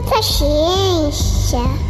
Escuta ciência.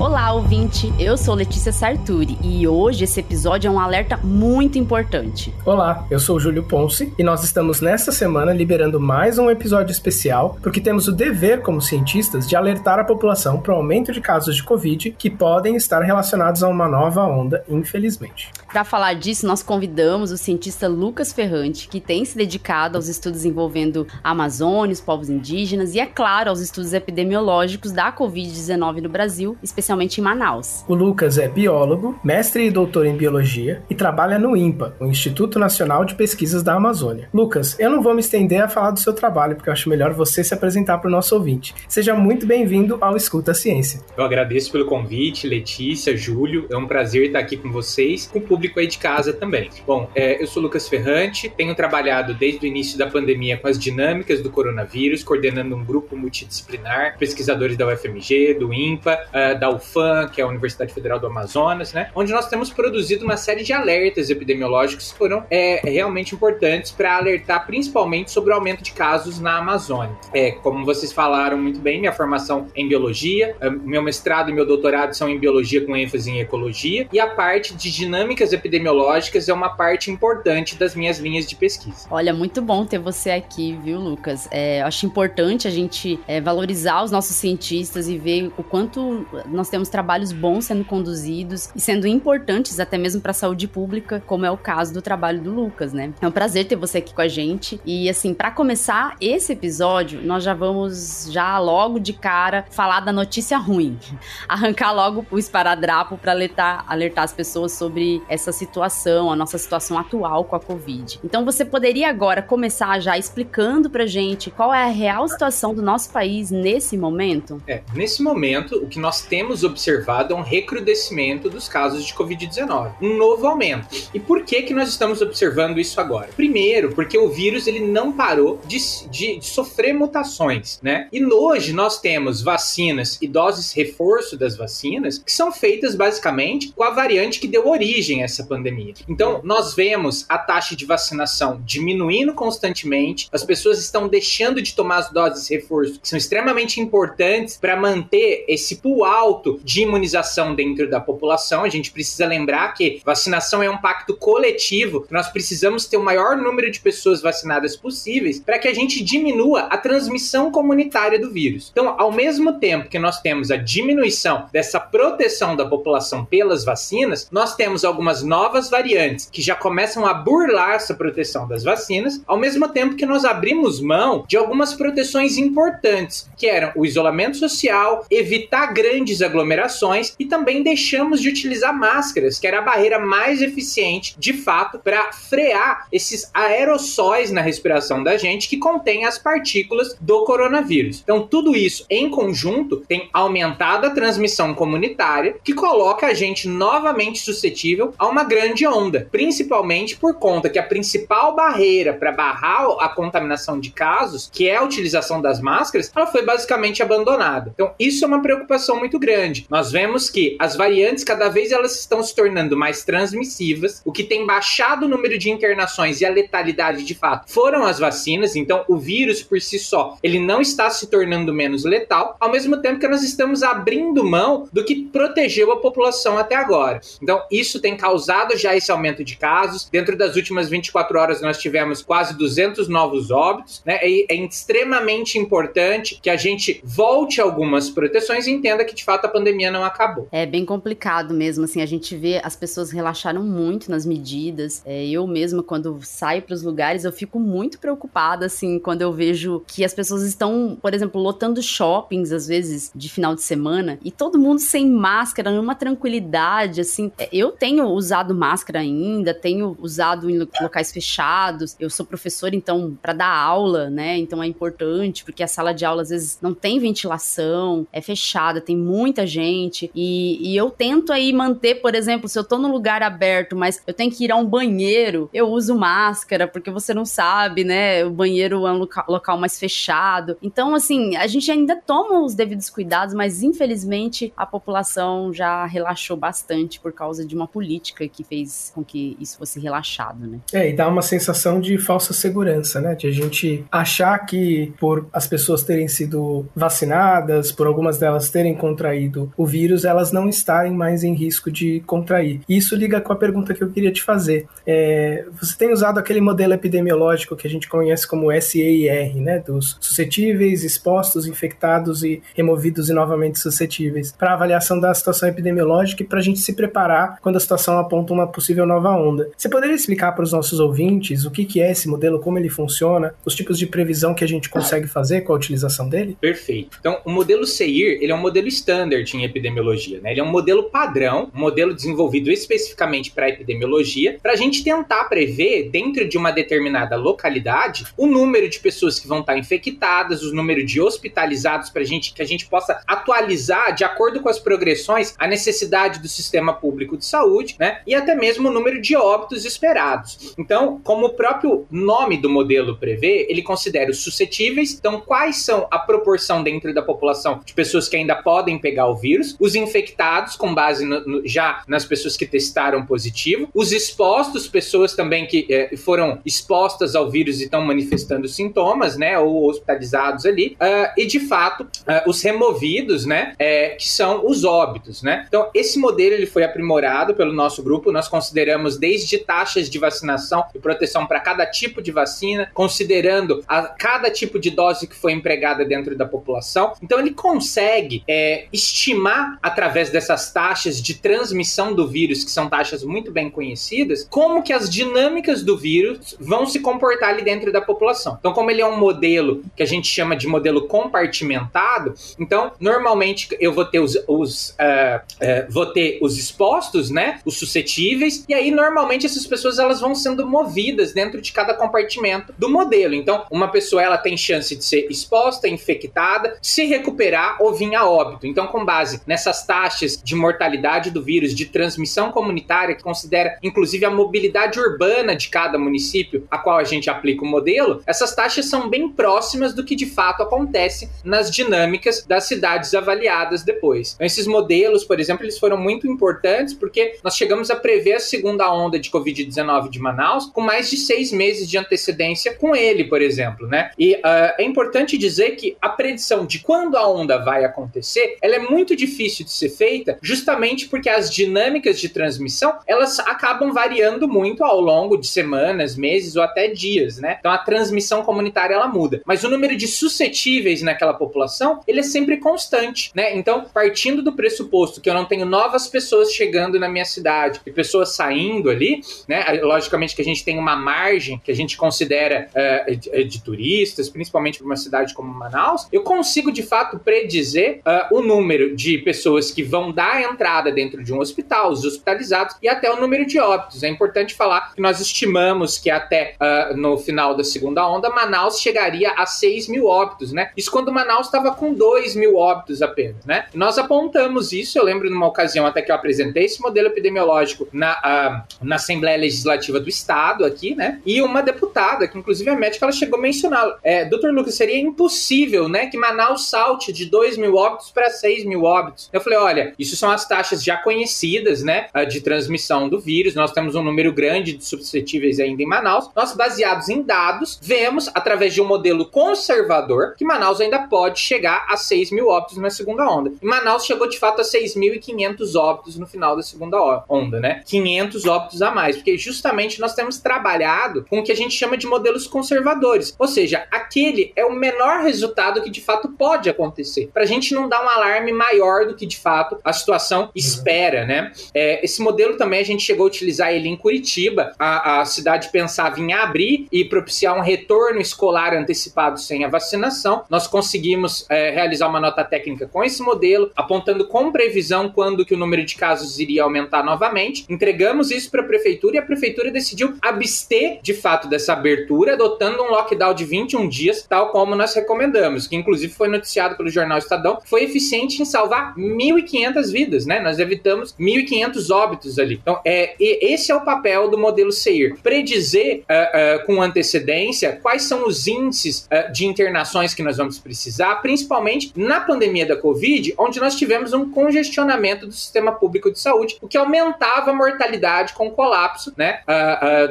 Olá, ouvinte! Eu sou Letícia Sarturi e hoje esse episódio é um alerta muito importante. Olá, eu sou Júlio Ponce e nós estamos nesta semana liberando mais um episódio especial porque temos o dever, como cientistas, de alertar a população para o aumento de casos de Covid que podem estar relacionados a uma nova onda, infelizmente. Para falar disso, nós convidamos o cientista Lucas Ferrante, que tem se dedicado aos estudos envolvendo a Amazônia, os povos indígenas e, é claro, aos estudos epidemiológicos da Covid-19 no Brasil, especialmente especialmente em Manaus. O Lucas é biólogo, mestre e doutor em biologia e trabalha no INPA, o Instituto Nacional de Pesquisas da Amazônia. Lucas, eu não vou me estender a falar do seu trabalho, porque eu acho melhor você se apresentar para o nosso ouvinte. Seja muito bem-vindo ao Escuta Ciência. Eu agradeço pelo convite, Letícia, Júlio. É um prazer estar aqui com vocês, com o público aí de casa também. Bom, é, eu sou Lucas Ferrante, tenho trabalhado desde o início da pandemia com as dinâmicas do coronavírus, coordenando um grupo multidisciplinar, pesquisadores da UFMG, do INPA, uh, da UFAM, que é a Universidade Federal do Amazonas, né? Onde nós temos produzido uma série de alertas epidemiológicos que foram é, realmente importantes para alertar principalmente sobre o aumento de casos na Amazônia. É, como vocês falaram muito bem, minha formação é em biologia, é, meu mestrado e meu doutorado são em biologia com ênfase em ecologia, e a parte de dinâmicas epidemiológicas é uma parte importante das minhas linhas de pesquisa. Olha, muito bom ter você aqui, viu, Lucas? É, acho importante a gente é, valorizar os nossos cientistas e ver o quanto nós temos trabalhos bons sendo conduzidos e sendo importantes até mesmo para a saúde pública, como é o caso do trabalho do Lucas, né? É um prazer ter você aqui com a gente. E assim, para começar esse episódio, nós já vamos já logo de cara falar da notícia ruim. Arrancar logo o esparadrapo para alertar, alertar as pessoas sobre essa situação, a nossa situação atual com a Covid. Então você poderia agora começar já explicando pra gente qual é a real situação do nosso país nesse momento? É, nesse momento, o que nós temos temos observado é um recrudescimento dos casos de Covid-19, um novo aumento. E por que que nós estamos observando isso agora? Primeiro, porque o vírus ele não parou de, de, de sofrer mutações, né? E hoje nós temos vacinas e doses reforço das vacinas que são feitas basicamente com a variante que deu origem a essa pandemia. Então, nós vemos a taxa de vacinação diminuindo constantemente, as pessoas estão deixando de tomar as doses reforço, que são extremamente importantes para manter esse pool alto de imunização dentro da população. A gente precisa lembrar que vacinação é um pacto coletivo, nós precisamos ter o maior número de pessoas vacinadas possíveis para que a gente diminua a transmissão comunitária do vírus. Então, ao mesmo tempo que nós temos a diminuição dessa proteção da população pelas vacinas, nós temos algumas novas variantes que já começam a burlar essa proteção das vacinas, ao mesmo tempo que nós abrimos mão de algumas proteções importantes, que eram o isolamento social, evitar grandes aglomerações e também deixamos de utilizar máscaras, que era a barreira mais eficiente, de fato, para frear esses aerossóis na respiração da gente que contém as partículas do coronavírus. Então, tudo isso em conjunto tem aumentado a transmissão comunitária, que coloca a gente novamente suscetível a uma grande onda, principalmente por conta que a principal barreira para barrar a contaminação de casos, que é a utilização das máscaras, ela foi basicamente abandonada. Então, isso é uma preocupação muito grande grande. Nós vemos que as variantes cada vez elas estão se tornando mais transmissivas, o que tem baixado o número de internações e a letalidade de fato foram as vacinas. Então, o vírus por si só, ele não está se tornando menos letal, ao mesmo tempo que nós estamos abrindo mão do que protegeu a população até agora. Então, isso tem causado já esse aumento de casos. Dentro das últimas 24 horas nós tivemos quase 200 novos óbitos, né? É, extremamente importante que a gente volte algumas proteções e entenda que de fato a pandemia não acabou. É bem complicado mesmo, assim, a gente vê as pessoas relaxaram muito nas medidas. É, eu mesma, quando saio para os lugares, eu fico muito preocupada, assim, quando eu vejo que as pessoas estão, por exemplo, lotando shoppings, às vezes, de final de semana, e todo mundo sem máscara, numa tranquilidade, assim. É, eu tenho usado máscara ainda, tenho usado em locais fechados. Eu sou professora, então, para dar aula, né? Então é importante, porque a sala de aula, às vezes, não tem ventilação, é fechada, tem muita muita gente. E, e eu tento aí manter, por exemplo, se eu tô num lugar aberto, mas eu tenho que ir a um banheiro, eu uso máscara, porque você não sabe, né? O banheiro é um local, local mais fechado. Então, assim, a gente ainda toma os devidos cuidados, mas infelizmente a população já relaxou bastante por causa de uma política que fez com que isso fosse relaxado, né? É, e dá uma sensação de falsa segurança, né? De a gente achar que por as pessoas terem sido vacinadas, por algumas delas terem contraído o vírus, elas não estarem mais em risco de contrair. Isso liga com a pergunta que eu queria te fazer. É, você tem usado aquele modelo epidemiológico que a gente conhece como SEIR, né? Dos suscetíveis, expostos, infectados e removidos e novamente suscetíveis, para avaliação da situação epidemiológica e para a gente se preparar quando a situação aponta uma possível nova onda. Você poderia explicar para os nossos ouvintes o que, que é esse modelo, como ele funciona, os tipos de previsão que a gente consegue fazer com a utilização dele? Perfeito. Então, o modelo SEIR, ele é um modelo standard em epidemiologia, né? Ele é um modelo padrão, um modelo desenvolvido especificamente para epidemiologia, para a gente tentar prever, dentro de uma determinada localidade, o número de pessoas que vão estar infectadas, o número de hospitalizados para gente que a gente possa atualizar de acordo com as progressões a necessidade do sistema público de saúde, né? E até mesmo o número de óbitos esperados. Então, como o próprio nome do modelo prevê, ele considera os suscetíveis. Então, quais são a proporção dentro da população de pessoas que ainda podem pegar o vírus? Os infectados, com base no, no, já nas pessoas que testaram positivo, os expostos, pessoas também que é, foram expostas ao vírus e estão manifestando sintomas, né? Ou hospitalizados ali. Uh, e de fato, uh, os removidos, né? É, que são os óbitos, né? Então, esse modelo ele foi aprimorado pelo nosso grupo. Nós consideramos desde taxas de vacinação e proteção para cada tipo de vacina, considerando a, cada tipo de dose que foi empregada dentro da população. Então, ele consegue é, estimar, através dessas taxas de transmissão do vírus, que são taxas muito bem conhecidas, como que as dinâmicas do vírus vão se comportar ali dentro da população. Então, como ele é um modelo que a gente chama de modelo compartimentado, então, normalmente eu vou ter os, os uh, uh, vou ter os expostos, né, os suscetíveis, e aí normalmente essas pessoas elas vão sendo movidas dentro de cada compartimento do modelo. Então, uma pessoa ela tem chance de ser exposta, infectada, se recuperar ou vir a óbito. Então, com base nessas taxas de mortalidade do vírus, de transmissão comunitária, que considera inclusive a mobilidade urbana de cada município, a qual a gente aplica o modelo, essas taxas são bem próximas do que de fato acontece nas dinâmicas das cidades avaliadas depois. Então, esses modelos, por exemplo, eles foram muito importantes porque nós chegamos a prever a segunda onda de Covid-19 de Manaus com mais de seis meses de antecedência com ele, por exemplo, né? E uh, é importante dizer que a predição de quando a onda vai acontecer, ela é muito difícil de ser feita, justamente porque as dinâmicas de transmissão elas acabam variando muito ao longo de semanas, meses ou até dias, né? Então a transmissão comunitária ela muda, mas o número de suscetíveis naquela população ele é sempre constante, né? Então partindo do pressuposto que eu não tenho novas pessoas chegando na minha cidade e pessoas saindo ali, né? Logicamente que a gente tem uma margem que a gente considera uh, de, de, turistas, principalmente para uma cidade como Manaus, eu consigo de fato predizer uh, o número de pessoas que vão dar entrada dentro de um hospital, os hospitalizados e até o número de óbitos. É importante falar que nós estimamos que até uh, no final da segunda onda, Manaus chegaria a 6 mil óbitos, né? Isso quando Manaus estava com 2 mil óbitos apenas, né? Nós apontamos isso, eu lembro numa ocasião até que eu apresentei esse modelo epidemiológico na, uh, na Assembleia Legislativa do Estado aqui, né? E uma deputada, que inclusive é médica, ela chegou a mencionar, é, doutor Lucas, seria impossível, né, que Manaus salte de 2 mil óbitos para 6 mil óbitos. Eu falei, olha, isso são as taxas já conhecidas, né, de transmissão do vírus, nós temos um número grande de suscetíveis ainda em Manaus, nós baseados em dados, vemos, através de um modelo conservador, que Manaus ainda pode chegar a 6 mil óbitos na segunda onda. E Manaus chegou de fato a 6.500 óbitos no final da segunda onda, né? 500 óbitos a mais, porque justamente nós temos trabalhado com o que a gente chama de modelos conservadores, ou seja, aquele é o menor resultado que de fato pode acontecer, para a gente não dar um alarme maior do que de fato a situação uhum. espera, né? É, esse modelo também a gente chegou a utilizar ele em Curitiba, a, a cidade pensava em abrir e propiciar um retorno escolar antecipado sem a vacinação. Nós conseguimos é, realizar uma nota técnica com esse modelo, apontando com previsão quando que o número de casos iria aumentar novamente. Entregamos isso para a prefeitura e a prefeitura decidiu abster de fato dessa abertura, adotando um lockdown de 21 dias, tal como nós recomendamos, que inclusive foi noticiado pelo jornal Estadão, foi eficiente em salvar 1.500 vidas, né? Nós evitamos 1.500 óbitos ali. Então, é, esse é o papel do modelo CEIR. Predizer uh, uh, com antecedência quais são os índices uh, de internações que nós vamos precisar, principalmente na pandemia da Covid, onde nós tivemos um congestionamento do sistema público de saúde, o que aumentava a mortalidade com o colapso né,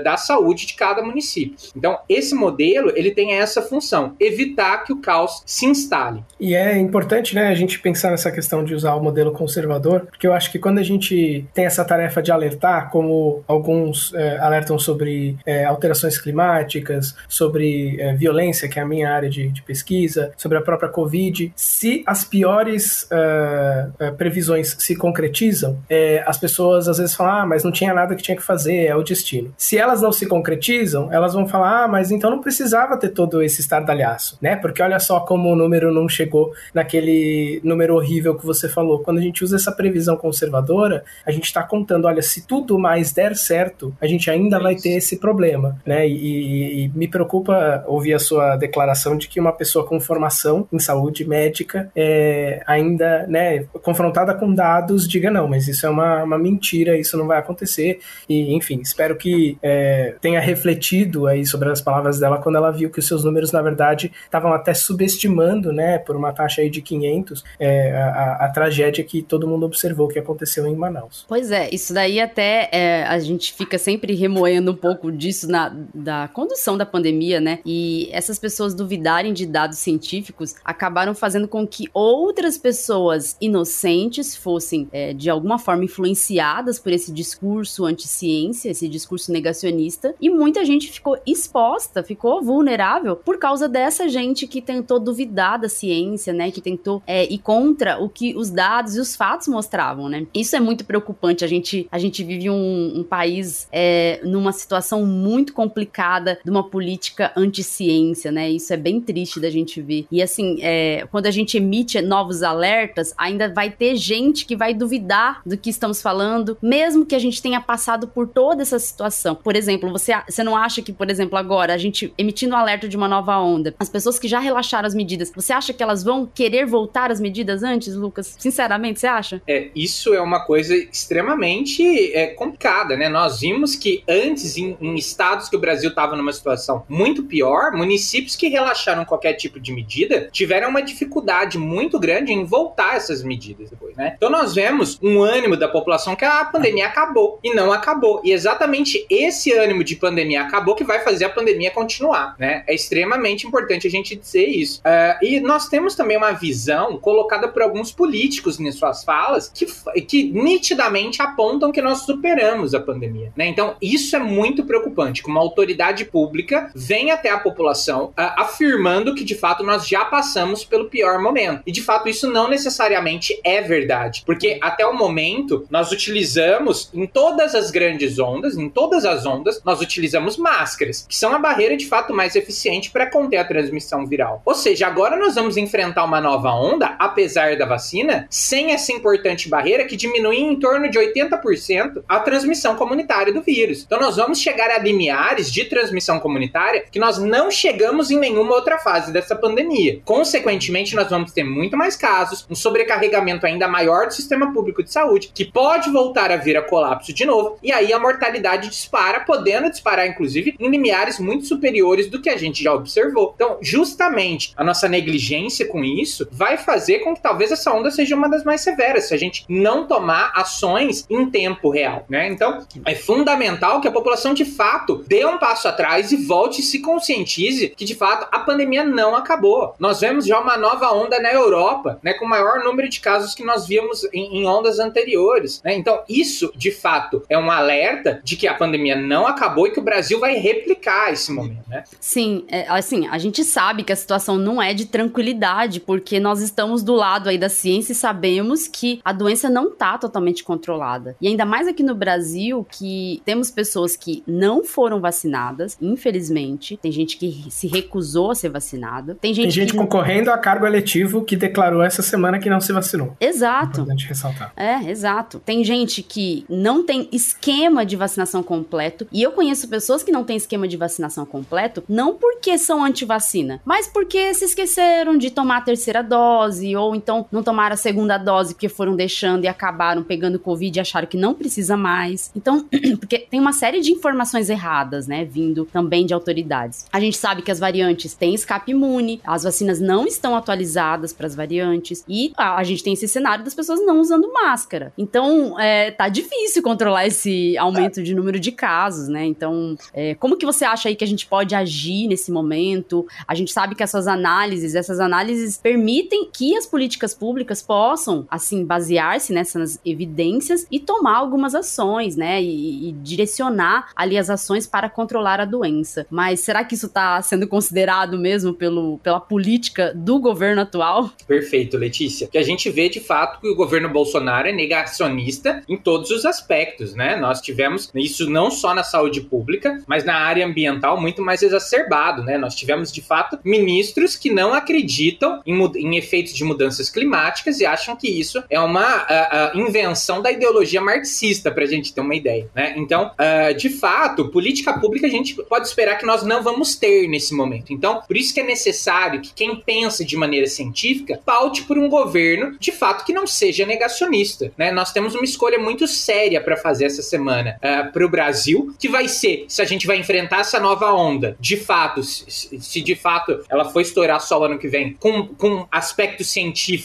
da saúde de cada município. Então, esse modelo ele tem essa função, evitar que o caos se instale. E é importante né, a gente pensar nessa questão de usar o modelo conservador, porque eu acho que quando a gente tem essa tarefa de alertar, como alguns é, alertam sobre é, alterações climáticas, sobre é, violência, que é a minha área de, de, pesquisa, sobre a própria Covid, se as piores é, é, previsões se concretizam, é, as pessoas às vezes falam, ah, mas não tinha nada que tinha que fazer, é o destino. Se elas não se concretizam, elas vão falar, ah, mas então não precisava ter todo esse estardalhaço, né? Porque olha só como o número não chegou naquele número horrível que você falou. Quando a gente usa essa previsão conservadora, a gente está contando, olha, se tudo mais der certo, a gente ainda vai ter esse problema, né? E, e, e, me preocupa ouvir a sua declaração de que uma pessoa com formação em saúde médica é, ainda, né, confrontada com dados, diga não, mas isso é uma, uma mentira, isso não vai acontecer. E, enfim, espero que é, tenha refletido aí sobre as palavras dela quando ela viu que os seus números, na verdade, estavam até subestimando, né, por uma taxa aí de 500, é, a, a, tragédia que todo mundo observou que aconteceu em Manaus. Pois é, isso daí até é, a gente fica sempre remoendo um pouco disso na da condução da pandemia, né? E essas pessoas duvidarem de dados científicos acabaram fazendo com que outras pessoas inocentes fossem é, de alguma forma influenciadas por esse discurso anti-ciência, esse discurso negacionista, e muita gente ficou exposta, ficou vulnerável por causa dessa gente que tentou duvidar da ciência, né? Que tentou é, ir contra o que os dados e os fatos mostravam, né? Isso é muito preocupante. A gente, a gente vive um, um país é, numa situação muito complicada de uma política anti-ciência, né? Isso é bem triste da gente ver. E assim, é, quando a gente emite novos alertas, ainda vai ter gente que vai duvidar do que estamos falando, mesmo que a gente tenha passado por toda essa situação. Por exemplo, você, você não acha que, por exemplo, agora, a gente emitindo um alerta de uma nova onda, as pessoas que já relaxaram as medidas, você acha que elas vão querer voltar às medidas antes, Lucas? Sinceramente, você acha? É, isso é uma coisa extremamente é, complicada, né? Nós vimos que antes, em, em estados que o Brasil estava numa situação muito pior, municípios que relaxaram qualquer tipo de medida tiveram uma dificuldade muito grande em voltar essas medidas depois, né? Então nós vemos um ânimo da população que a pandemia acabou e não acabou. E exatamente esse ânimo de pandemia acabou que vai fazer a pandemia continuar, né? É extremamente importante a gente dizer isso. Uh, e nós temos também uma visão colocada por alguns políticos em suas falas que, que nitidamente apontam que nós superamos a pandemia, né? Então isso é muito preocupante, que uma autoridade pública vem até a população uh, afirmando que de fato nós já passamos pelo pior momento. E de fato isso não necessariamente é verdade, porque até o momento nós utilizamos em todas as grandes ondas, em todas as ondas, nós utilizamos máscaras, que são a barreira de fato mais eficiente para conter a transmissão viral. Ou seja, agora nós vamos enfrentar uma nova onda, apesar da vacina, sem essa importante barreira que diminui em torno de 80% a transmissão comunitária do vírus. Então nós vamos chegar a limiares de transmissão comunitária que nós não chegamos em nenhuma outra fase dessa pandemia. Consequentemente, nós vamos ter muito mais casos, um sobrecarregamento ainda maior do sistema público de saúde, que pode voltar a vir a colapso de novo, e aí a mortalidade dispara, podendo disparar, inclusive, em limiares muito superiores do que a gente já observou. Então, justamente a nossa negligência com isso vai fazer com que talvez essa onda seja uma das mais severas, se a gente não tomar ações em tempo real, né? Então, é fundamental que a população de fato dê um passo atrás e volte e se conscientize que de fato a pandemia não acabou. Nós vemos já uma nova onda na Europa, né, com o maior número de casos que nós víamos em, em ondas anteriores, né? Então, isso de fato é um alerta de que a pandemia não acabou e que o Brasil vai replicar esse momento, né? Sim, é, assim, a gente sabe que a situação não é de tranquilidade, porque nós estamos do lado aí da ciência e sabemos que a doença não está totalmente controlada. E ainda mais aqui no Brasil, que temos pessoas que não foram vacinadas, infelizmente. Tem gente que se recusou a ser vacinada. Tem gente, Tem gente que... concorrendo a cargo eletivo que declarou essa semana que não se vacinou. Exato. É importante ressaltar. É, exato. Tem gente que não tem esquema de vacinação completo. E eu conheço pessoas que não têm esquema de vacinação completo, não porque são anti-vacina, mas porque se esqueceram de tomar a terceira dose, ou então não, não tomaram a segunda dose porque foram deixando e acabaram pegando Covid e acharam que não precisa mais. Então, porque tem uma série de informações erradas, né, vindo também de autoridades. A gente sabe que as variantes têm escape imune, as vacinas não estão atualizadas para as variantes e a, a, gente tem esse cenário das pessoas não usando máscara. Então, é, tá difícil controlar esse aumento de número de casos, né? Então, é, como que você acha aí que a gente pode agir nesse momento? A gente sabe que essas análises, essas análises permitem que as políticas públicas possam, assim, basear-se nessas evidências e tomar algumas ações, né? E, e, direcionar ali as ações para controlar a doença. Mas será que isso está sendo considerado mesmo pelo, pela política do governo atual? Perfeito, Letícia. Que a gente vê de fato que o governo Bolsonaro é negacionista em todos os aspectos, né? Nós tivemos isso não só na saúde pública, mas na área ambiental muito mais exacerbado, né? Nós tivemos de fato ministros que não acreditam em, em efeitos de mudanças climáticas e acham que isso é uma a, a invenção da ideologia marxista, para a gente ter uma ideia, né? Então, uh, de fato, política pública a gente pode esperar que nós não vamos ter nesse momento. Então, por isso que é necessário que quem pensa de maneira científica paute por um governo, de fato, que não seja negacionista, né? Nós temos uma escolha muito séria para fazer essa semana ah, para o Brasil, que vai ser se a gente vai enfrentar essa nova onda, de fato, se, se de fato ela for estourar só o ano que vem, com, com aspecto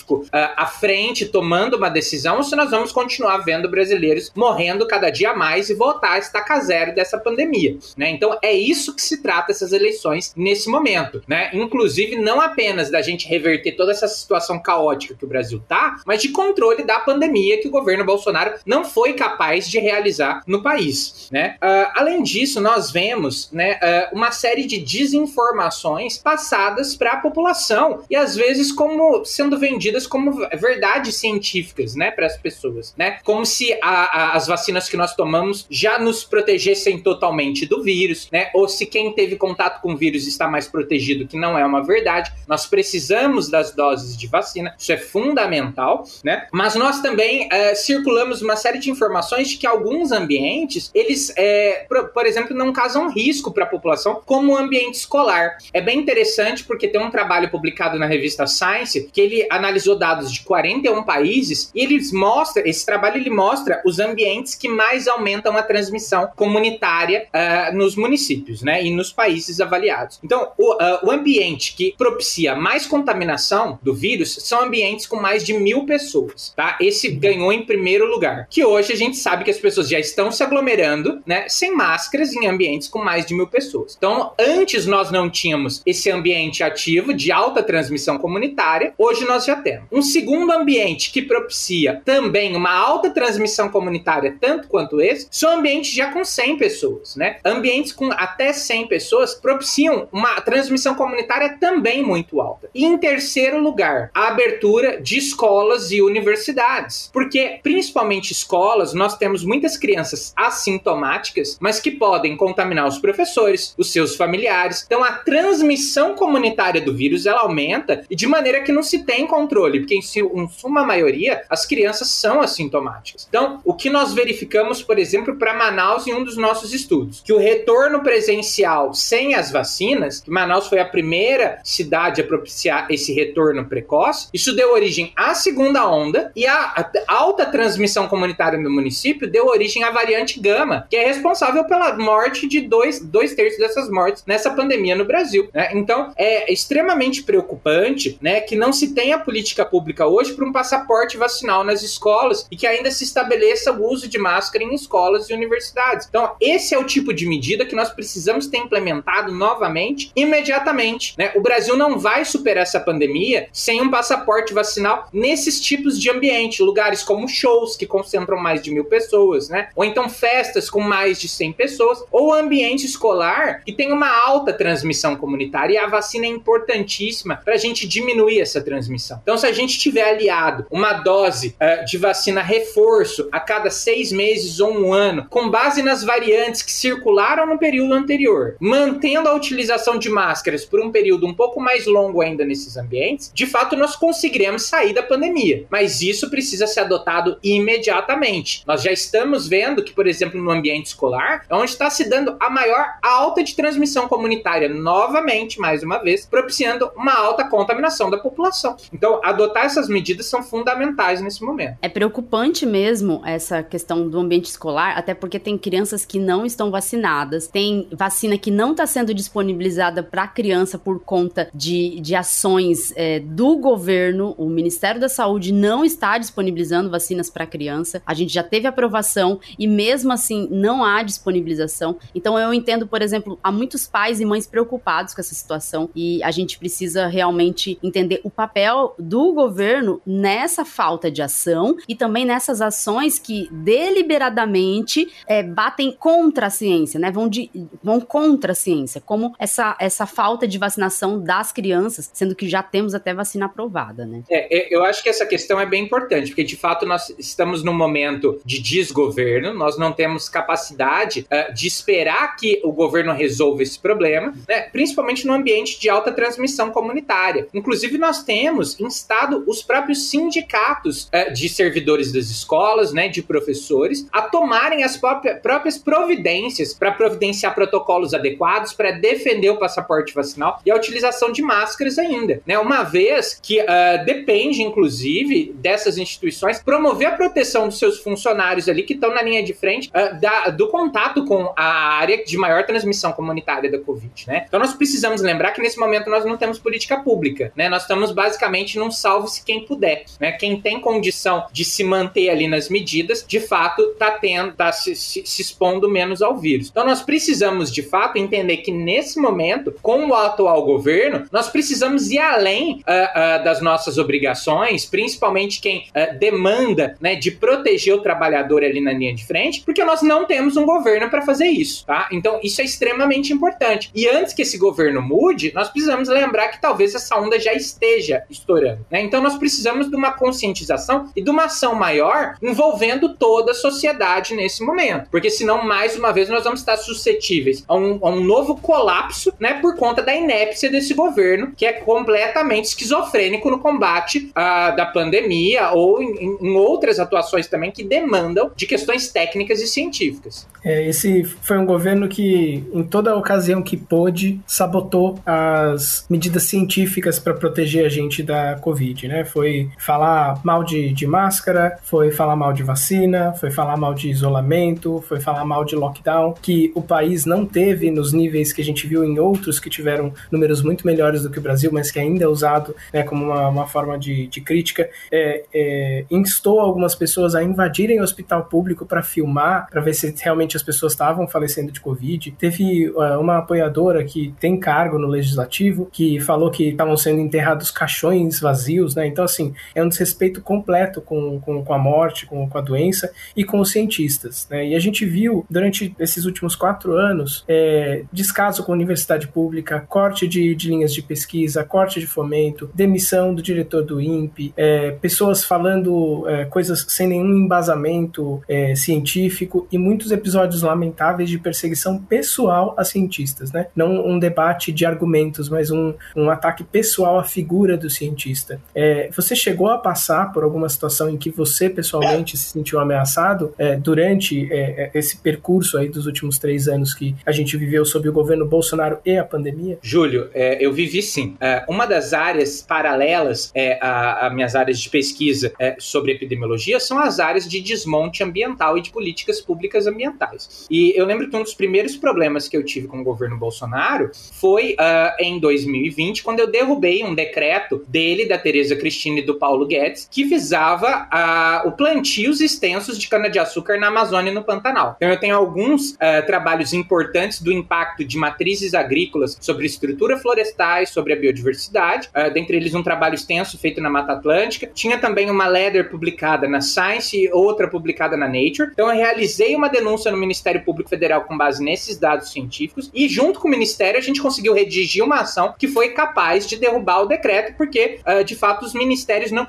científico uh, à frente, tomando uma decisão, ou se nós vamos continuar vendo brasileiros morrendo cada dia mais e voltar a estacar zero dessa pandemia, né? Então é isso que se trata essas eleições nesse momento, né? Inclusive não apenas da gente reverter toda essa situação caótica que o Brasil tá, mas de controle da pandemia que o governo Bolsonaro não foi capaz de realizar no país, né? Uh, além disso, nós vemos, né, uh, uma série de desinformações passadas para a população e às vezes como sendo vendidas como verdades científicas, né, para as pessoas, né? Como se a, a, as vacinas que nós tomamos já nos protegessem totalmente do vírus, né? Ou se quem teve contato com o vírus está mais protegido, que não é uma verdade. Nós precisamos das doses de vacina, isso é fundamental, né? Mas nós também uh, circulamos uma série de informações de que alguns ambientes, eles, é, por, por, exemplo, não causam risco para a população, como o ambiente escolar. É bem interessante porque tem um trabalho publicado na revista Science que ele analisou dados de 41 países e eles mostra, esse trabalho ele mostra os ambientes que mais aumentam a transmissão comunitária uh, nos municípios, né, e nos países avaliados. Então, o, uh, o ambiente que propicia mais contaminação do vírus são ambientes com mais de mil pessoas, tá? Esse ganhou em primeiro lugar. Que hoje a gente sabe que as pessoas já estão se aglomerando, né, sem máscaras em ambientes com mais de mil pessoas. Então, antes nós não tínhamos esse ambiente ativo de alta transmissão comunitária, hoje nós já temos. Um segundo ambiente que propicia também uma alta transmissão comunitária, tanto quanto esse, são ambientes já com 100 pessoas, né? Ambientes com até 100 pessoas propiciam uma transmissão comunitária também muito alta. E em terceiro lugar, a abertura de escolas e universidades, porque principalmente escolas, nós temos muitas crianças assintomáticas, mas que podem contaminar os professores, os seus familiares. Então a transmissão comunitária do vírus ela aumenta e de maneira que não se tem controle, porque em suma maioria as crianças são assintomáticas. Então, o que nós verificamos, por exemplo, para Manaus em um dos nossos estudos, que o retorno presencial sem as vacinas, que Manaus foi a primeira cidade a propiciar esse retorno precoce, isso deu origem à segunda onda e a alta transmissão comunitária no município deu origem à variante gama, que é responsável pela morte de dois, dois terços dessas mortes nessa pandemia no Brasil. Né? Então, é extremamente preocupante né, que não se tenha política pública hoje para um passaporte vacinal nas escolas e que ainda se estabeleça o uso de máscara em escolas e universidades. Então, esse é o tipo de medida que nós precisamos ter implementado novamente imediatamente. Né? O Brasil não vai superar essa pandemia sem um passaporte vacinal nesses tipos de ambiente, lugares como shows que concentram mais de mil pessoas, né? Ou então festas com mais de 100 pessoas, ou ambiente escolar que tem uma alta transmissão comunitária e a vacina é importantíssima para a gente diminuir essa transmissão. Então, se a gente tiver aliado uma dose uh, de vacina reforço a cada seis meses ou um ano, com base nas variantes que circularam no período anterior, mantendo a utilização de máscaras por um período um pouco mais longo ainda nesses ambientes, de fato nós conseguiremos sair da pandemia. Mas isso precisa ser adotado imediatamente. Nós já estamos vendo que, por exemplo, no ambiente escolar, é onde está se dando a maior alta de transmissão comunitária, novamente, mais uma vez, propiciando uma alta contaminação da população. Então, adotar essas medidas são fundamentais nesse momento. É preocupante mesmo essa questão do ambiente escolar, até porque tem crianças que não estão vacinadas, tem vacina que não está sendo disponibilizada para criança por conta de, de ações é, do governo. O Ministério da Saúde não está disponibilizando vacinas para criança. A gente já teve aprovação e mesmo assim não há disponibilização. Então eu entendo, por exemplo, há muitos pais e mães preocupados com essa situação e a gente precisa realmente entender o papel do governo nessa falta de ação e também nessas ações que deliberadamente é, batem contra a ciência, né? Vão, de, vão contra a ciência, como essa, essa falta de vacinação das crianças, sendo que já temos até vacina aprovada, né? É, é, eu acho que essa questão é bem importante, porque de fato nós estamos num momento de desgoverno, nós não temos capacidade uh, de esperar que o governo resolva esse problema, né? principalmente no ambiente de alta transmissão comunitária. Inclusive, nós temos instado os próprios sindicatos uh, de servidores das escolas, né, de professores, a tomarem as próprias providências para providenciar protocolos adequados para defender o passaporte vacinal e a utilização de máscaras ainda, né? Uma vez que uh, depende, inclusive, dessas instituições promover a proteção dos seus funcionários ali que estão na linha de frente uh, da, do contato com a área de maior transmissão comunitária da Covid, né? Então nós precisamos lembrar que nesse momento nós não temos política pública, né? Nós estamos basicamente num salve-se quem puder, né? Quem tem condição de se manter ali nas medidas, de fato, está tendo, tá se, se, se expondo menos ao vírus. Então nós precisamos, de fato, entender que nesse momento, com o atual governo, nós precisamos ir além uh, uh, das nossas obrigações, principalmente quem uh, demanda né, de proteger o trabalhador ali na linha de frente, porque nós não temos um governo para fazer isso, tá? Então isso é extremamente importante. E antes que esse governo mude, nós precisamos lembrar que talvez essa onda já esteja estourando, né? Então nós precisamos de uma conscientização e de uma ação maior envolvendo toda a sociedade nesse momento, porque senão mais uma vez nós vamos estar suscetíveis a um, a um novo colapso, né, por conta da inépcia desse governo que é completamente esquizofrênico no combate uh, da pandemia ou em, em, outras atuações também que demandam de questões técnicas e científicas. É, esse foi um governo que, em toda ocasião que pôde, sabotou as medidas científicas para proteger a gente da Covid, né? Foi falar mal de, de máscara, foi falar mal de vacina, foi falar mal de isolamento, foi falar mal de lockdown, que o país não teve nos níveis que a gente viu em outros que tiveram números muito melhores do que o Brasil, mas que ainda é usado né, como uma, uma forma de, de crítica, é, é, instou algumas pessoas a invadirem o hospital público para filmar, para ver se realmente as pessoas estavam falecendo de Covid. Teve uh, uma apoiadora que tem cargo no legislativo que falou que estavam sendo enterrados caixões vazios, né? Então, assim, é um desrespeito completo com, com, com a morte, com, com a doença e com os cientistas, né? E a gente viu durante esses últimos quatro anos é, descaso com a universidade pública, corte de, de linhas de pesquisa, corte de fomento, demissão do diretor do INPE, é, pessoas falando é, coisas sem nenhum embasamento científico e muitos episódios lamentáveis de perseguição pessoal a cientistas, né? Não um debate de argumentos, mas um, um ataque pessoal à figura do cientista. É, você chegou a passar por alguma situação em que você pessoalmente se sentiu ameaçado é, durante é, esse percurso aí dos últimos três anos que a gente viveu sob o governo Bolsonaro e a pandemia? Júlio, eu vivi sim. uma das áreas paralelas é, a, a, minhas áreas de pesquisa é, sobre epidemiologia são as áreas de desmonte ambiental e de políticas públicas ambientais. E eu lembro que um dos primeiros problemas que eu tive com o governo Bolsonaro foi uh, em 2020, quando eu derrubei um decreto dele, da Tereza Cristina e do Paulo Guedes, que visava uh, o plantios extensos de cana-de-açúcar na Amazônia e no Pantanal. Então eu tenho alguns uh, trabalhos importantes do impacto de matrizes agrícolas sobre estrutura florestais, sobre a biodiversidade, dentre eles um trabalho extenso feito na Mata Atlântica. Tinha também uma letter publicada na Science e outra publicada na Nature. Então eu realizei uma denúncia no Ministério Público Federal com base nesses dados científicos e junto com o Ministério a gente conseguiu redigir uma ação que foi capaz de derrubar o decreto porque uh, de fato os ministérios não,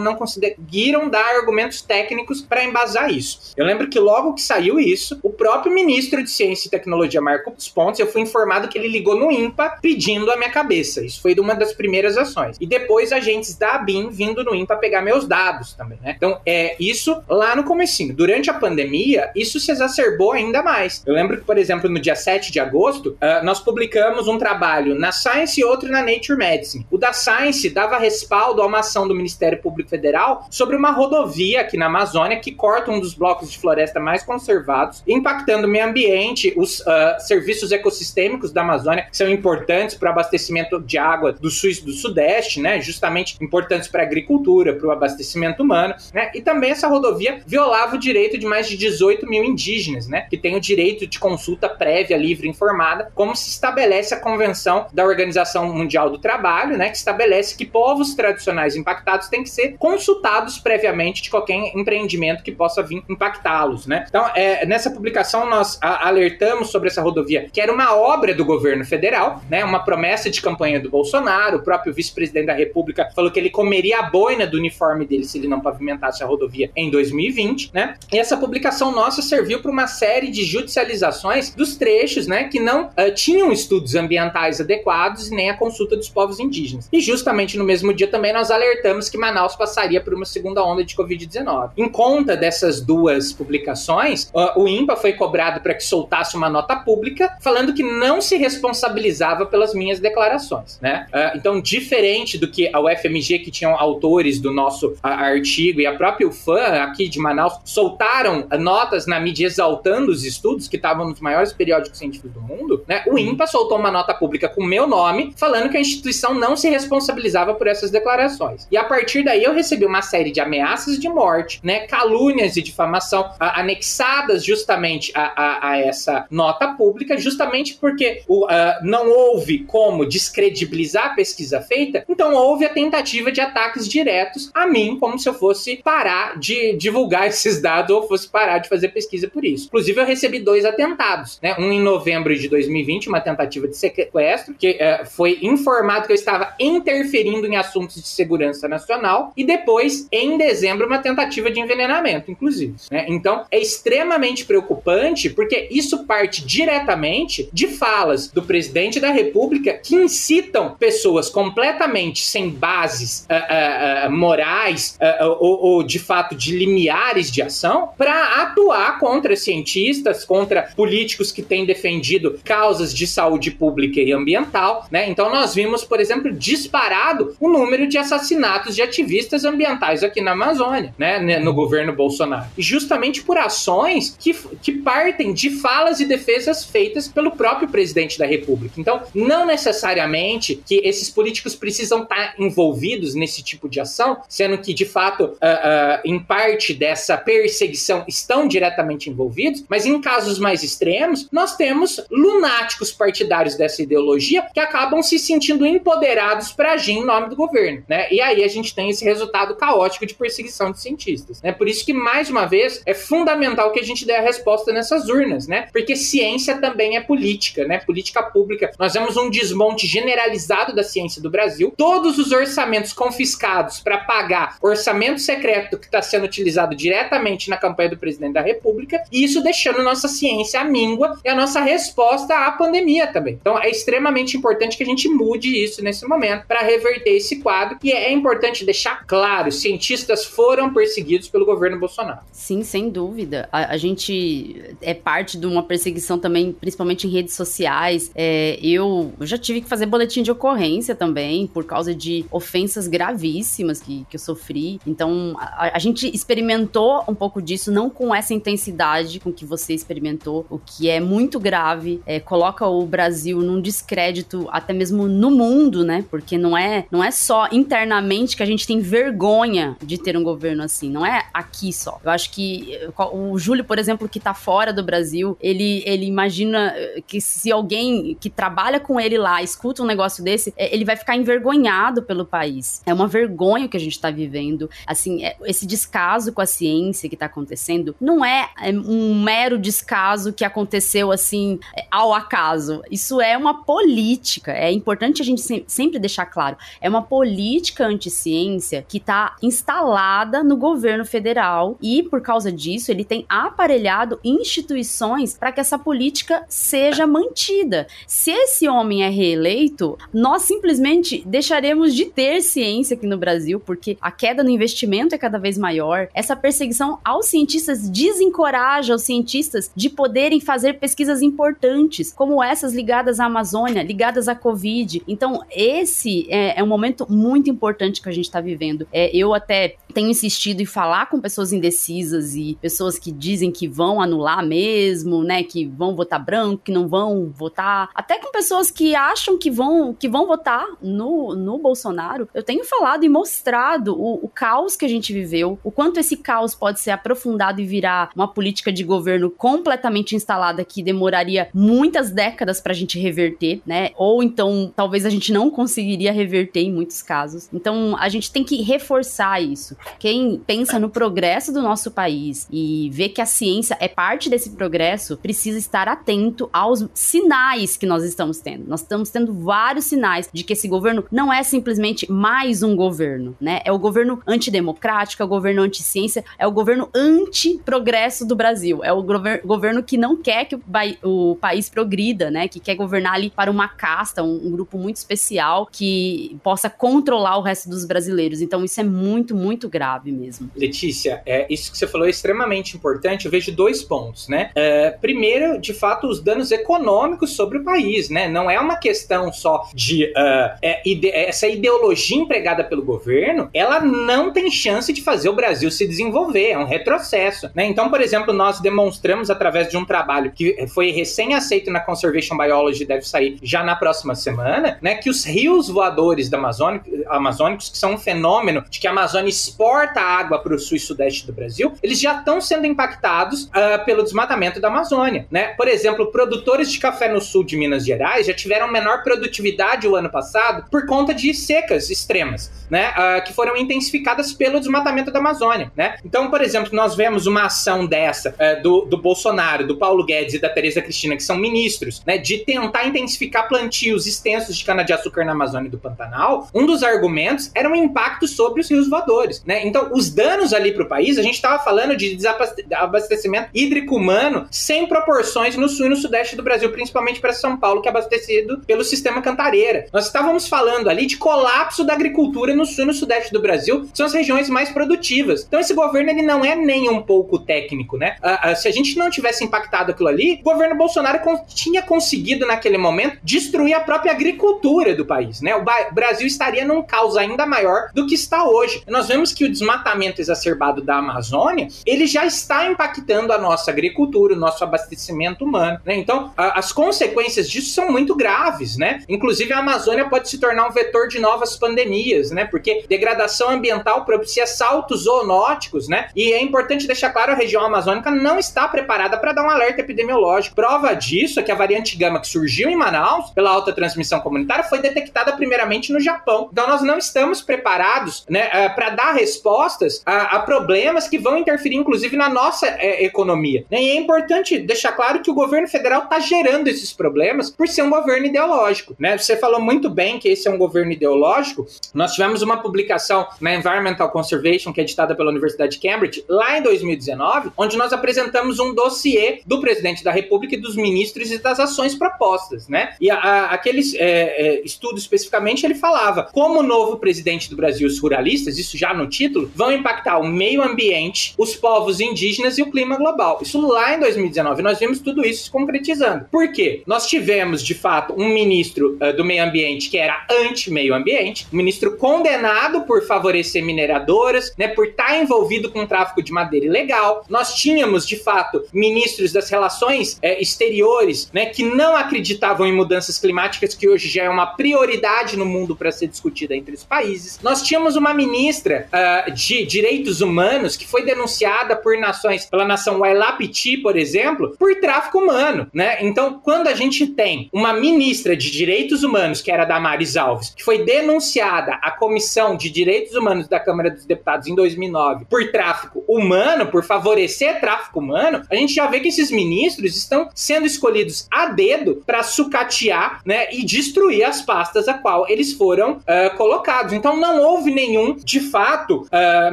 não conseguiram dar argumentos técnicos para embasar isso. Eu lembro que logo que saiu isso, o próprio ministro de Ciência e Tecnologia, Marcos Pontes, eu fui informado que ele ligou no INPA pedindo a minha cabeça. Isso foi uma das primeiras ações. E depois agentes da ABIN vindo no INPA pegar meus dados também, né? Então, é isso lá no comecinho. Durante a pandemia, isso se exacerbou ainda mais. Eu lembro que, por exemplo, no dia 7 de agosto, uh, nós publicamos um trabalho na Science e outro na Nature Medicine. O da Science dava respaldo a uma ação do Ministério Público Federal sobre uma rodovia aqui na Amazônia que corta um dos blocos de floresta mais conservados, impactando o meio ambiente, os uh, serviços ecossistêmicos da Amazônia, que são importantes para o abastecimento de água do sul e do sudeste, né? Justamente importantes para a agricultura, para o abastecimento humano, né? E também essa rodovia violava o direito de mais de 18 mil indígenas, né? Que têm o direito de consulta prévia, livre e informada, como se estabelece a Convenção da Organização Mundial do Trabalho, né? Que estabelece que povos tradicionais impactados têm que ser consultados previamente de qualquer empreendimento que possa vir impactá-los, né? Então, é, nessa publicação nós alertamos sobre essa rodovia, que era uma obra do governo federal, né? Uma promessa de campanha do Bolsonaro, o próprio vice-presidente da República falou que ele comeria a boina do uniforme dele se ele não pavimentasse a rodovia em 2020, né? E essa publicação nossa serviu para uma série de judicializações dos trechos, né, que não uh, tinham estudos ambientais adequados nem a consulta dos povos indígenas. E justamente no mesmo dia também nós alertamos que Manaus passaria por uma segunda onda de Covid-19. Em conta dessas duas publicações, uh, o INPA foi cobrado para que soltasse uma nota pública falando que não se responsabilizava pelas minhas declarações, né? Uh, então, diferente do que a UFMG, que tinham autores do nosso artigo e a própria UFAM aqui de Manaus soltaram notas na mídia exaltando os estudos que estavam nos maiores periódicos científicos do mundo, né? O INPA soltou uma nota pública com meu nome falando que a instituição não se responsabilizava por essas declarações. E a partir daí eu recebi uma série de ameaças de morte, né? Calúnias e difamação a, anexadas justamente a, a, a, essa nota pública, justamente porque o, uh, não houve como descredibilizar a pesquisa feita, então houve a tentativa de ataques diretos a mim, como se eu fosse parar de divulgar esses dados ou fosse parar de fazer pesquisa por isso. Inclusive, eu recebi dois atentados, né? Um em novembro de 2020, uma tentativa de sequestro, que uh, foi informado que eu estava interferindo em assuntos de segurança nacional, e depois, em dezembro, uma tentativa de envenenamento, inclusive. Né? Então, é extremamente preocupante porque isso parte diretamente de falas do presidente da República que incitam pessoas completamente sem bases uh, uh, morais ou, ou, de fato de limiares de ação para atuar contra cientistas, contra políticos que têm defendido causas de saúde pública e ambiental, né? Então nós vimos, por exemplo, disparado o número de assassinatos de ativistas ambientais aqui na Amazônia, né, no governo Bolsonaro. E justamente por ações que, que partem de falas e defesas feitas pelo próprio presidente da República. Então, não necessariamente que esses políticos precisam estar envolvidos nesse tipo de ação, sendo que de fato, uh, uh, em parte dessa perseguição estão diretamente envolvidos, mas em casos mais extremos, nós temos lunáticos partidários dessa ideologia que acabam se sentindo empoderados para agir em nome do governo, né? E aí a gente tem esse resultado caótico de perseguição de cientistas, né? Por isso que mais uma vez é fundamental que a gente dê a resposta nessas urnas, né? Porque ciência também é política, né? Política pública. Nós vemos um desmonte generalizado da ciência do Brasil, todos os orçamentos confiscados para pagar orçamento secreto que está sendo utilizado diretamente na campanha do presidente da República, e isso deixando nossa ciência à míngua e a nossa resposta à pandemia também. Então é extremamente importante que a gente mude isso nesse momento para reverter esse quadro, e é importante deixar claro: cientistas foram perseguidos pelo governo Bolsonaro. Sim, sem dúvida. A, a gente é parte de uma perseguição também, principalmente em redes sociais. É, eu já tive que fazer boletim de ocorrência também por causa de ofensas gravíssimas que, que eu sofri. Então, a, a, gente experimentou um pouco disso, não com essa intensidade com que você experimentou, o que é muito grave, é, coloca o Brasil num descrédito até mesmo no mundo, né? Porque não é, não é só internamente que a gente tem vergonha de ter um governo assim, não é aqui só. Eu acho que o Júlio, por exemplo, que tá fora do Brasil, ele, ele imagina que se alguém que trabalha com ele lá escuta um negócio desse, é, ele vai ficar envergonhado pelo país. É uma vergonha que a gente tá vivendo. Assim, esse descaso com a ciência que tá acontecendo não é, é um mero descaso que aconteceu assim ao acaso. Isso é uma política. É importante a gente sempre deixar claro. É uma política anti-ciência que tá instalada no governo federal e por causa disso ele tem aparelhado instituições para que essa política seja mantida. Se esse homem é reeleito, nós simplesmente deixaremos de ter ciência aqui no Brasil, porque a queda no investimento é cada vez maior. Essa perseguição aos cientistas desencoraja desencoraja os cientistas de poderem fazer pesquisas importantes, como essas ligadas à Amazônia, ligadas à Covid. Então, esse é, é um momento muito importante que a gente está vivendo. É, eu até tenho insistido em falar com pessoas indecisas e pessoas que dizem que vão anular mesmo, né? Que vão votar branco, que não vão votar. Até com pessoas que acham que vão, que vão votar no, no Bolsonaro. Eu tenho falado e mostrado o, o caos que a gente viveu, o quanto esse caos pode ser aprofundado e virar uma política de governo completamente instalada que demoraria muitas décadas para a gente reverter, né? Ou então talvez a gente não conseguiria reverter em muitos casos. Então a gente tem que reforçar isso. Quem pensa no progresso do nosso país e vê que a ciência é parte desse progresso, precisa estar atento aos sinais que nós estamos tendo. Nós estamos tendo vários sinais de que esse governo não é simplesmente mais um governo, né? É o governo antidemocrático, é o governo anti-ciência, é o governo anti-progresso do Brasil. É o gover governo que não quer que o, o, país progrida, né? Que quer governar ali para uma casta, um, um grupo muito especial que possa controlar o resto dos brasileiros. Então isso é muito, muito grave mesmo. Letícia, é, isso que você falou é extremamente importante. Eu vejo dois pontos, né? É, primeiro, de fato, os danos econômicos sobre o país, né? Não é uma questão só de uh, é, ide essa ideologia empregada pelo governo, ela não tem chance de fazer o Brasil se desenvolver, é um retrocesso, né? Então, por exemplo, nós demonstramos através de um trabalho que foi recém aceito na Conservation Biology, deve sair já na próxima semana, né? Que os rios voadores da Amazônia, amazônicos, que são um fenômeno de que a Amazônia exporta água para o sul e sudeste do Brasil, eles já estão sendo impactados uh, pelo desmatamento da Amazônia, né? Por exemplo, produtores de café no sul de Minas Gerais já tiveram menor produtividade o ano passado por conta de secas extremas, né? Uh, que foram intensificadas pelo desmatamento da Amazônia, né? Então, por exemplo, nós vemos uma ação dessa uh, do, do Bolsonaro, do Paulo Guedes e da Tereza Cristina, que são ministros, né? De tentar intensificar plantios extensos de cana-de-açúcar na Amazônia e do Pantanal. Um dos argumentos era um impacto sobre os rios voadores, né? Então, os danos ali para o país, a gente estava falando de desabastecimento hídrico humano sem proporções no sul e no sudeste do Brasil, principalmente para São Paulo, que é abastecido pelo sistema Cantareira. Nós estávamos falando ali de colapso da agricultura no sul e no sudeste do Brasil, que são as regiões mais produtivas. Então, esse governo ele não é nem um pouco técnico, né? Uh, uh, se a gente não tivesse impactado aquilo ali, o governo Bolsonaro tinha conseguido naquele momento destruir a própria agricultura do país, né? O Brasil estaria num caos ainda maior do que está hoje. Nós vemos que o desmatamento exacerbado da Amazônia, ele já está impactando a nossa agricultura, o nosso abastecimento humano, né? Então, a, as consequências disso são muito graves, né? Inclusive, a Amazônia pode se tornar um vetor de novas pandemias, né? Porque degradação ambiental propicia saltos zoonóticos, né? E é importante deixar claro, a região amazônica não está preparada para dar um alerta epidemiológico. Prova disso é que a variante gama que surgiu em Manaus, pela alta transmissão comunitária, foi detectada primeiramente no Japão. Então, nós não estamos preparados, né, eh, para dar respostas a, a, problemas que vão interferir, inclusive, na nossa é, economia. Né? E é importante deixar claro que o governo federal está gerando esses problemas por ser um governo ideológico. Né? Você falou muito bem que esse é um governo ideológico. Nós tivemos uma publicação na Environmental Conservation, que é editada pela Universidade de Cambridge, lá em 2019, onde nós apresentamos um dossiê do presidente da República e dos ministros e das ações propostas. Né? E a, a, aquele é, é, estudo especificamente ele falava como o novo presidente do Brasil, os ruralistas, isso já no título, vão impactar o meio ambiente, os povos indígenas e o clima global. Isso lá em 2019. Nós vimos tudo isso se concretizando. Por quê? Nós tivemos, de fato, um ministro uh, do meio ambiente que era anti-meio ambiente, um ministro condenado por favorecer mineradoras, né, por estar tá envolvido com tráfico de madeira ilegal. Nós tínhamos, de fato, ministros das relações eh, exteriores, né, que não acreditavam em mudanças climáticas, que hoje já é uma prioridade no mundo para ser discutida entre os países. Nós tínhamos uma ministra uh, de direitos humanos que foi denunciada por nações, pela nação Wailapiti, por exemplo, por tráfico humano, né? Então, quando a gente tem uma ministra de direitos humanos, que era Damares Alves, que foi denunciada à Comissão de Direitos Humanos da Câmara dos Deputados em 2009 por tráfico humano, por favorecer tráfico humano, a gente já vê que esses ministros estão sendo escolhidos a dedo para sucatear, né, e destruir as pastas a qual eles foram uh, colocados. Então, não houve nenhum, de fato, uh,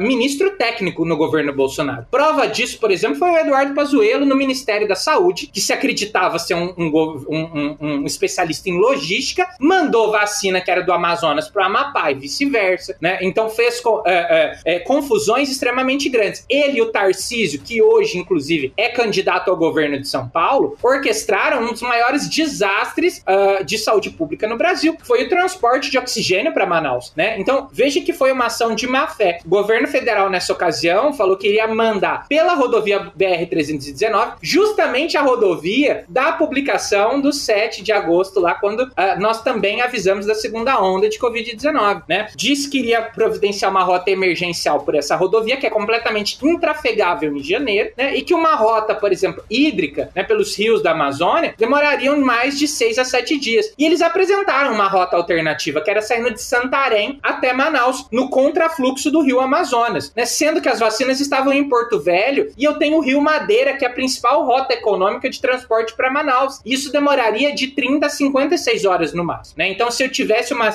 ministro técnico no governo Bolsonaro. Prova disso, por exemplo, foi o Eduardo Pazuello no Ministério da Saúde, que se acreditava ser um, um, um, um especialista em logística, mandou vacina que era do Amazonas para o Amapá e vice-versa, né? Então fez uh, confusões extremamente grandes. ele e o Tarcísio, que hoje, inclusive, é candidato ao governo de São Paulo, orquestraram um dos maiores desastres uh, de saúde pública no Brasil, que foi o transporte de oxigênio para Manaus, né? Então, veja que foi uma ação de má fé. O governo federal, nessa ocasião, falou que iria mandar pela rodovia BR-319, justamente a rodovia da publicação do 7 de agosto, lá quando uh, nós também avisamos da segunda onda de Covid-19, né? Diz que iria providenciar uma rota emergencial por essa rodovia, que é completamente intrafegável em janeiro, né? E que uma rota, por exemplo, hídrica, né, pelos rios da Amazônia, demorariam mais de seis a sete dias. E eles apresentaram uma rota alternativa, que era saindo de Santarém até Manaus, no contrafluxo do rio Amazonas, né? Sendo que as vacinas estavam em Porto Velho e eu tenho o Rio Madeira, que é a principal rota econômica de transporte para Manaus. Isso demoraria de 30 a 56 horas no máximo, né? Então, se eu tivesse uma,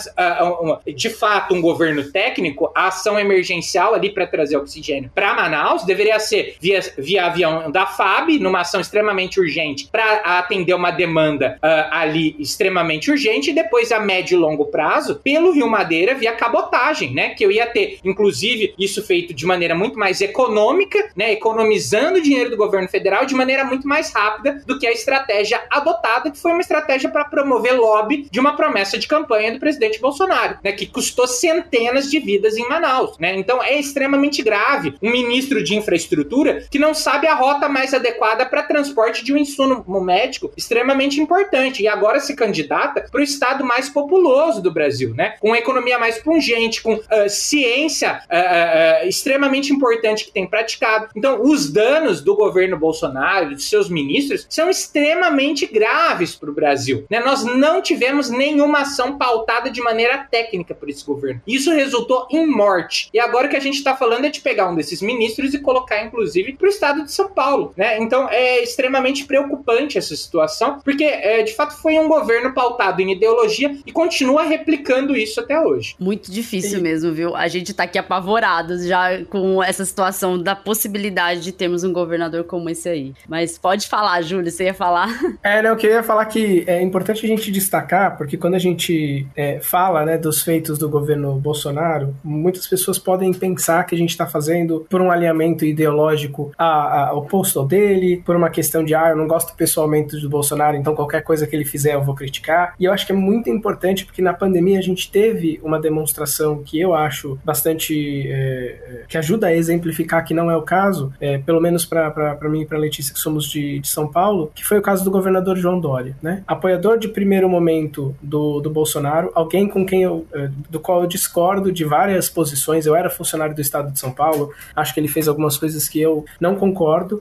uma de fato um governo técnico, a ação emergencial ali para trazer oxigênio para Manaus deveria ser via, via avião da FAB, numa ação extremamente urgente, para atender uma demanda uh, ali extremamente urgente, e depois a médio e longo prazo, pelo Rio Madeira, via cabotagem, né? Que eu ia ter, inclusive, isso feito de maneira muito mais econômica, né? Economizando dinheiro do governo federal de maneira muito mais rápida do que a estratégia adotada, que foi uma estratégia para promover lobby de uma promessa de campanha do presidente Bolsonaro, né? Que custou centenas de vidas em Manaus, né? Então é extremamente grave um ministro de infraestrutura que não sabe a rota mais adequada para transporte de um insumo médico extremamente importante e agora se candidata para o estado mais populoso do Brasil, né? Com economia mais pungente, com uh, ciência uh, uh, extremamente importante que tem praticado. Então, os danos do governo Bolsonaro, de seus ministros, são extremamente graves para o Brasil. Né? Nós não tivemos nenhuma ação pautada de maneira técnica por esse governo. Isso resultou em morte. E agora o que a gente está falando é de pegar um desses ministros e colocar, inclusive, para o estado de São Paulo. Né? Então, é extremamente preocupante essa situação, porque é, de fato foi um governo pautado em ideologia e continua replicando isso até hoje. Muito difícil Sim. mesmo, viu? A gente tá aqui apavorados já com essa situação da possibilidade de termos um governador como esse aí. Mas pode falar, Júlio, você ia falar? É, não, eu queria falar que é importante a gente destacar, porque quando a gente é, fala né, dos feitos do governo Bolsonaro, muitas pessoas podem pensar que a gente está fazendo por um alinhamento ideológico a, a, oposto ao dele, por uma questão de, ah, eu não gosto pessoalmente do Bolsonaro, então qualquer coisa que ele fizer eu vou criticar. E eu acho que é muito importante porque na pandemia a gente teve uma demonstração que eu acho bastante. É, que ajuda a exemplificar que não é o caso, é, pelo menos para mim e para Letícia, que somos de, de, São Paulo, que foi o caso do governador João Dória. Né? Apoiador de primeiro momento do, do Bolsonaro, alguém com quem eu, é, do qual eu discordo de várias posições. Eu era funcionário do estado de São Paulo, acho que ele fez algumas coisas que eu não concordo,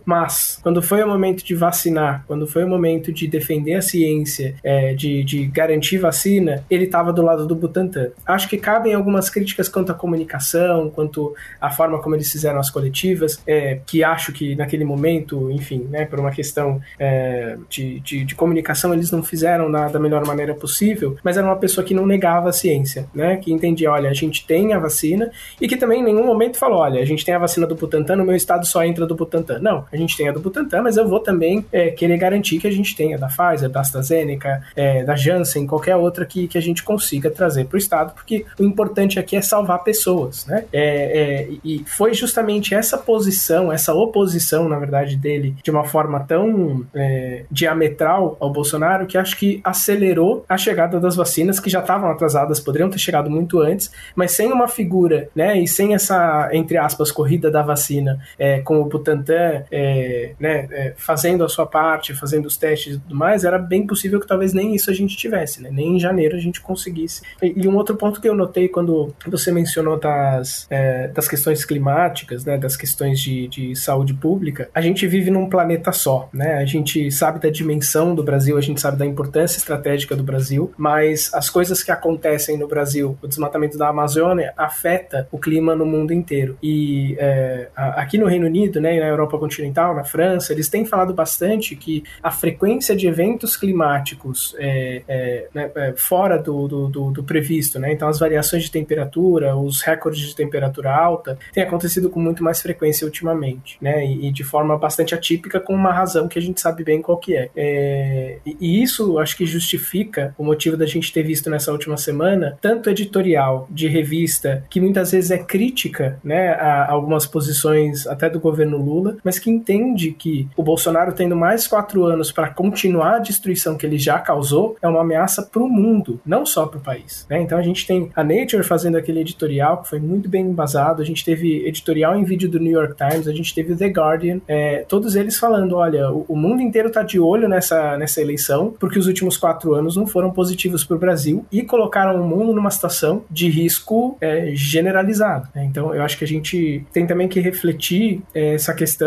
mas quando foi o momento de vacinar, quando foi o momento de defender a ciência, é, de, de garantir vacina, ele estava do lado do Butantan. Acho que cabem algumas críticas quanto à comunicação, quanto à forma como eles fizeram as coletivas, é, que acho que naquele momento, enfim, né, por uma questão é, de, de, de, comunicação, eles não fizeram na, da melhor maneira possível, mas era uma pessoa que não negava a ciência, né, que entendia, olha, a gente tem a vacina e que também em nenhum momento falou, olha, a gente tem a vacina do Butantan, no meu estado só entra do Butantan. Não, a gente tem a do Butantan, mas eu vou também é, querer garantir que a gente tenha da Pfizer, da AstraZeneca, é, da Janssen, qualquer outra que, que a gente consiga trazer para o estado, porque o importante aqui é salvar pessoas, né? É, é, e foi justamente essa posição, essa oposição, na verdade, dele, de uma forma tão é, diametral ao Bolsonaro, que acho que acelerou a chegada das vacinas, que já estavam atrasadas, poderiam ter chegado muito antes, mas sem uma figura, né, e sem essa, entre aspas, corrida da vacina, é, com o Butantan, é, né, é, fazendo a sua parte, fazendo os testes e tudo mais, era bem possível que talvez nem isso a gente tivesse, né, nem em janeiro a gente conseguisse. E, e um outro ponto que eu notei quando você mencionou das, é, das questões climáticas, né, das questões de, de saúde pública, a gente vive num planeta só, né, a gente sabe da dimensão do Brasil, a gente sabe da importância estratégica do Brasil, mas as coisas que acontecem no Brasil, o desmatamento da Amazônia, afeta o clima no mundo inteiro. E é, aqui no Reino Unido, né, na Europa continental, na França, eles têm falado bastante que a frequência de eventos climáticos é, é, né, é, fora do, do, do, do, previsto, né, então as variações de temperatura, os recordes de temperatura alta, têm acontecido com muito mais frequência ultimamente, né, e, e, de forma bastante atípica, com uma razão que a gente sabe bem qual que é. é e, e isso acho que justifica o motivo da gente ter visto nessa última semana tanto editorial de revista que muitas vezes é crítica né, a algumas posições até do governo Lula, mas que entende que o Bolsonaro tendo mais quatro anos para continuar a destruição que ele já causou é uma ameaça para o mundo, não só para o país. Né? Então a gente tem a Nature fazendo aquele editorial que foi muito bem embasado, a gente teve editorial em vídeo do New York Times, a gente teve The Guardian, é, todos eles falando, olha, o, o mundo inteiro está de olho nessa, nessa eleição, porque os últimos quatro anos não foram positivos para o Brasil e colocaram o mundo numa situação de risco é, generalizado. Né? Então eu acho que a gente tem também que refletir é, essa questão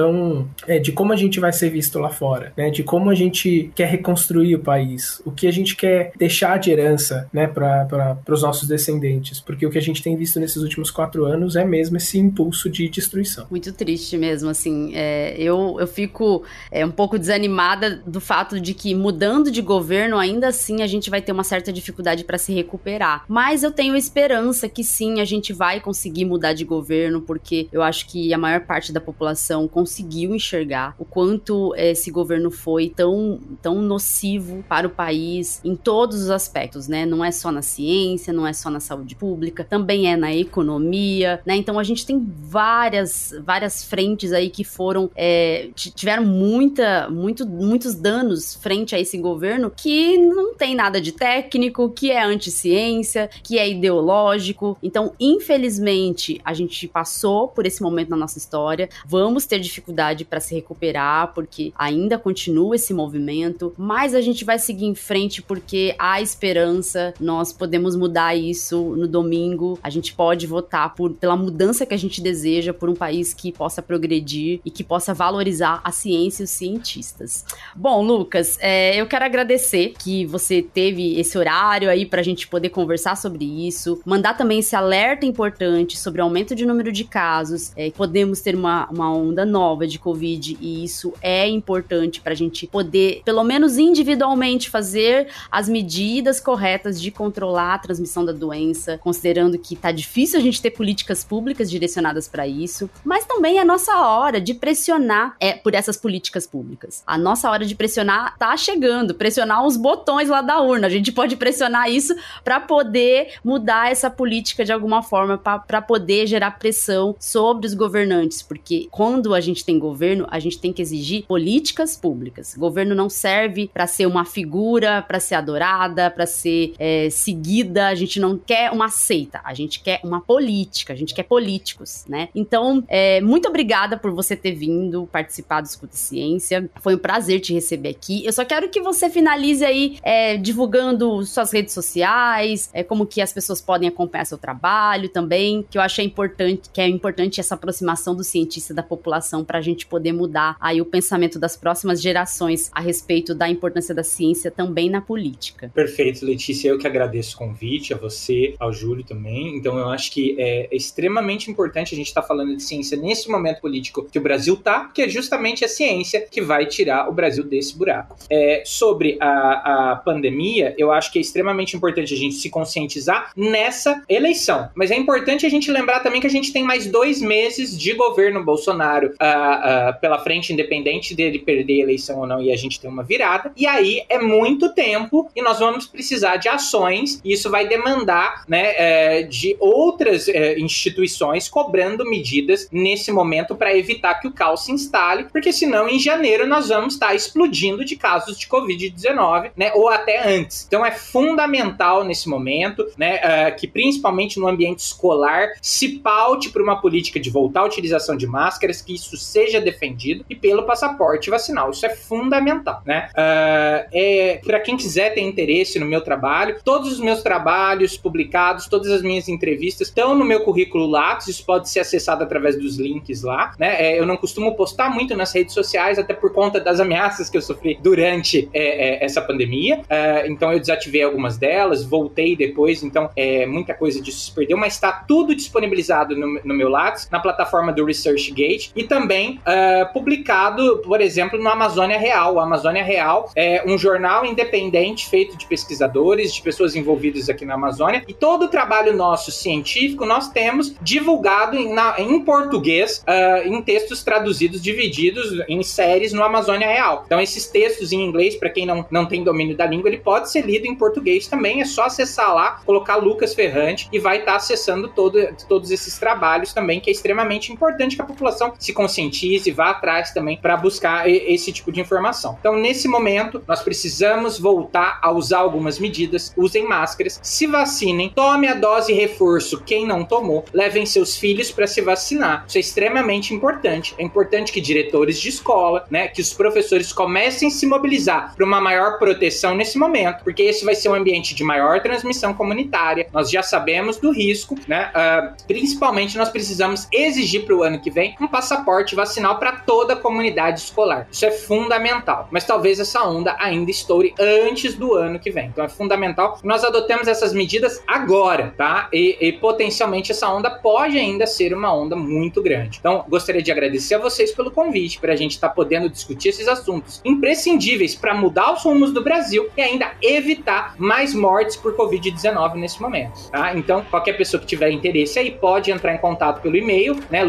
é, de como a gente vai ser visto lá fora, né? de como a gente quer reconstruir o país, o que a gente quer deixar de herança né, para os nossos descendentes, porque o que a gente tem visto nesses últimos quatro anos é mesmo esse impulso de destruição. Muito triste mesmo, assim. É, eu, eu fico é, um pouco desanimada do fato de que mudando de governo, ainda assim a gente vai ter uma certa dificuldade para se recuperar. Mas eu tenho esperança que sim, a gente vai conseguir mudar de governo, porque eu acho que a maior parte da população conseguiu enxergar o quanto esse governo foi tão, tão nocivo para o país em todos os aspectos, né? Não é só na ciência, não é só na saúde pública, também é na economia, né? Então a gente tem várias, várias frentes aí que foram é, tiveram muita, muito, muitos danos frente a esse governo que não tem nada de técnico, que é anti-ciência, que é ideológico. Então, infelizmente, a gente passou por esse momento na nossa história. Vamos ter dificuldade para se recuperar, porque ainda continua esse movimento, mas a gente vai seguir em frente porque há esperança. Nós podemos mudar isso no domingo. A gente pode votar por, pela mudança que a gente deseja, por um país que possa progredir e que possa valorizar a ciência e os cientistas. Bom, Lucas, é, eu quero agradecer que você teve esse horário aí para a gente poder conversar sobre isso, mandar também esse alerta importante sobre o aumento de número de casos. É, podemos ter uma, uma onda nova de Covid e isso é importante para a gente poder, pelo menos individualmente, fazer as medidas corretas de controlar a transmissão da doença, considerando que tá difícil a gente ter políticas públicas direcionadas para isso, mas também é a nossa hora de pressionar é, por essas políticas públicas. A nossa hora de pressionar tá chegando, pressionar os botões lá da urna. A gente pode pressionar isso para poder mudar essa política de alguma forma, para poder gerar pressão sobre os governantes, porque quando a gente tem governo, a gente tem que exigir políticas públicas. Governo não serve para ser uma figura, para ser adorada, para ser é, seguida. A gente não quer uma seita, a gente quer uma política, a gente quer políticos, né? Então, é, muito obrigada por você ter vindo participar do Escuta Ciência. Foi um prazer te receber aqui. Eu só quero que você finalize aí é, divulgando suas redes sociais, é, como que as pessoas podem acompanhar seu trabalho também, que eu acho é importante, que é importante essa aproximação do cientista da população para a gente poder mudar aí o pensamento das próximas gerações a respeito da importância da ciência também na política. Perfeito, Letícia. Eu que agradeço o convite, a você, ao Júlio também. Então, eu acho que é extremamente importante a gente estar tá falando de ciência nesse momento político que o Brasil está, porque é justamente a ciência que vai tirar o Brasil desse buraco. É, sobre a, a pandemia, eu acho que é extremamente importante a gente se conscientizar nessa eleição. Mas é importante a gente lembrar também que a gente tem mais dois meses de governo Bolsonaro uh, uh, pela frente, independente dele perder a eleição ou não, e a gente tem uma virada. E aí é muito tempo e nós vamos precisar de ações, e isso vai demandar né, é, de outras é, instituições cobrando medidas nesse momento para evitar que o caos se instale, porque senão em janeiro nós vamos estar explodindo de casos de Covid-19, né, ou até antes. Então é fundamental nesse momento, né, uh, que principalmente no ambiente escolar se paute por uma política de voltar à utilização de máscaras, que isso seja defendido e pelo passaporte vacinal. Isso é fundamental, né? Uh, é, para quem quiser ter interesse no meu trabalho, todos os meus trabalhos publicados, todas as minhas entrevistas estão no meu currículo Lattes, isso pode ser acessado através dos links lá, né? É, eu não costumo postar muito nas redes sociais, até por conta das ameaças que eu sofri durante é, é, essa pandemia, uh, então eu desativei algumas delas, voltei depois, então é, muita coisa disso se perdeu, mas está tudo disponibilizado no, no meu Lattes, na plataforma do ResearchGate e também uh, publicado, por exemplo, no Amazônia Real. O Amazônia Real é um jornal independente feito de pesquisadores, de pessoas envolvidas aqui na Amazônia, e todo o trabalho nosso científico nós temos divulgado em, na, em português, uh, em textos traduzidos, divididos em séries no Amazônia Real. Então, esses textos em inglês, para quem não, não tem domínio da língua, ele pode ser lido em português também. É só acessar lá, colocar Lucas Ferrante e vai estar tá acessando todo, todos esses trabalhos também, que é extremamente importante que a população se e vá atrás também para buscar esse tipo de informação. Então, nesse momento, nós precisamos voltar a usar algumas medidas, usem máscaras, se vacinem, tome a dose reforço quem não tomou, levem seus filhos para se vacinar. Isso é extremamente importante. É importante que diretores de escola, né, que os professores comecem a se mobilizar para uma maior proteção nesse momento, porque esse vai ser um ambiente de maior transmissão comunitária. Nós já sabemos do risco, né? Uh, principalmente nós precisamos exigir para o ano que vem um passaporte vacinal para toda a comunidade escolar. Isso é fundamental. Mas talvez essa onda ainda estoure antes do ano que vem. Então é fundamental que nós adotemos essas medidas agora, tá? E, e potencialmente essa onda pode ainda ser uma onda muito grande. Então gostaria de agradecer a vocês pelo convite para a gente estar tá podendo discutir esses assuntos imprescindíveis para mudar os rumos do Brasil e ainda evitar mais mortes por Covid-19 nesse momento, tá? Então qualquer pessoa que tiver interesse aí pode entrar em contato pelo e-mail, né,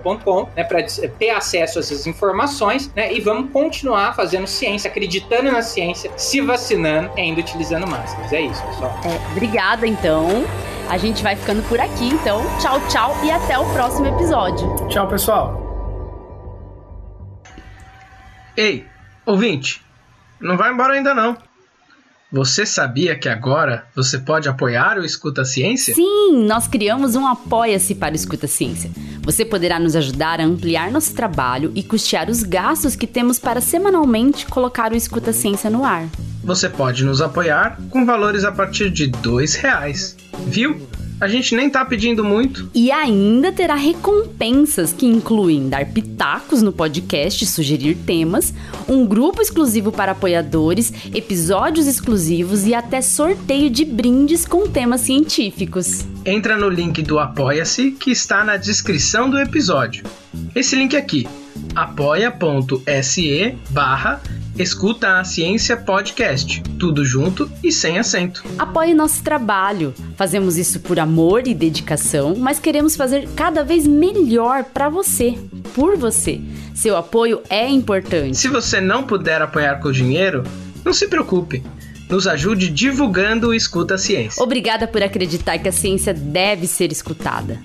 lucasferrante@hotmail.com, né, para ter acesso a essas informações, né, e vamos continuar fazendo ciência, acreditando na ciência, se vacinando e ainda utilizando máscaras. É isso, pessoal. É, obrigada então. A gente vai ficando por aqui, então. Tchau, tchau e até o próximo episódio. Tchau, pessoal. Ei, ouvinte, não vai embora ainda não. Você sabia que agora você pode apoiar o Escuta Ciência? Sim, nós criamos um Apoia-se para o Escuta Ciência. Você poderá nos ajudar a ampliar nosso trabalho e custear os gastos que temos para semanalmente colocar o Escuta Ciência no ar. Você pode nos apoiar com valores a partir de dois reais. Viu? A gente nem tá pedindo muito. E ainda terá recompensas que incluem dar pitacos no podcast, sugerir temas, um grupo exclusivo para apoiadores, episódios exclusivos e até sorteio de brindes com temas científicos. Entra no link do Apoia-se que está na descrição do episódio. Esse link aqui, apoia.se barra Escuta a Ciência Podcast, tudo junto e sem acento. Apoie nosso trabalho. Fazemos isso por amor e dedicação, mas queremos fazer cada vez melhor para você, por você. Seu apoio é importante. Se você não puder apoiar com dinheiro, não se preocupe. Nos ajude divulgando o Escuta a Ciência. Obrigada por acreditar que a ciência deve ser escutada.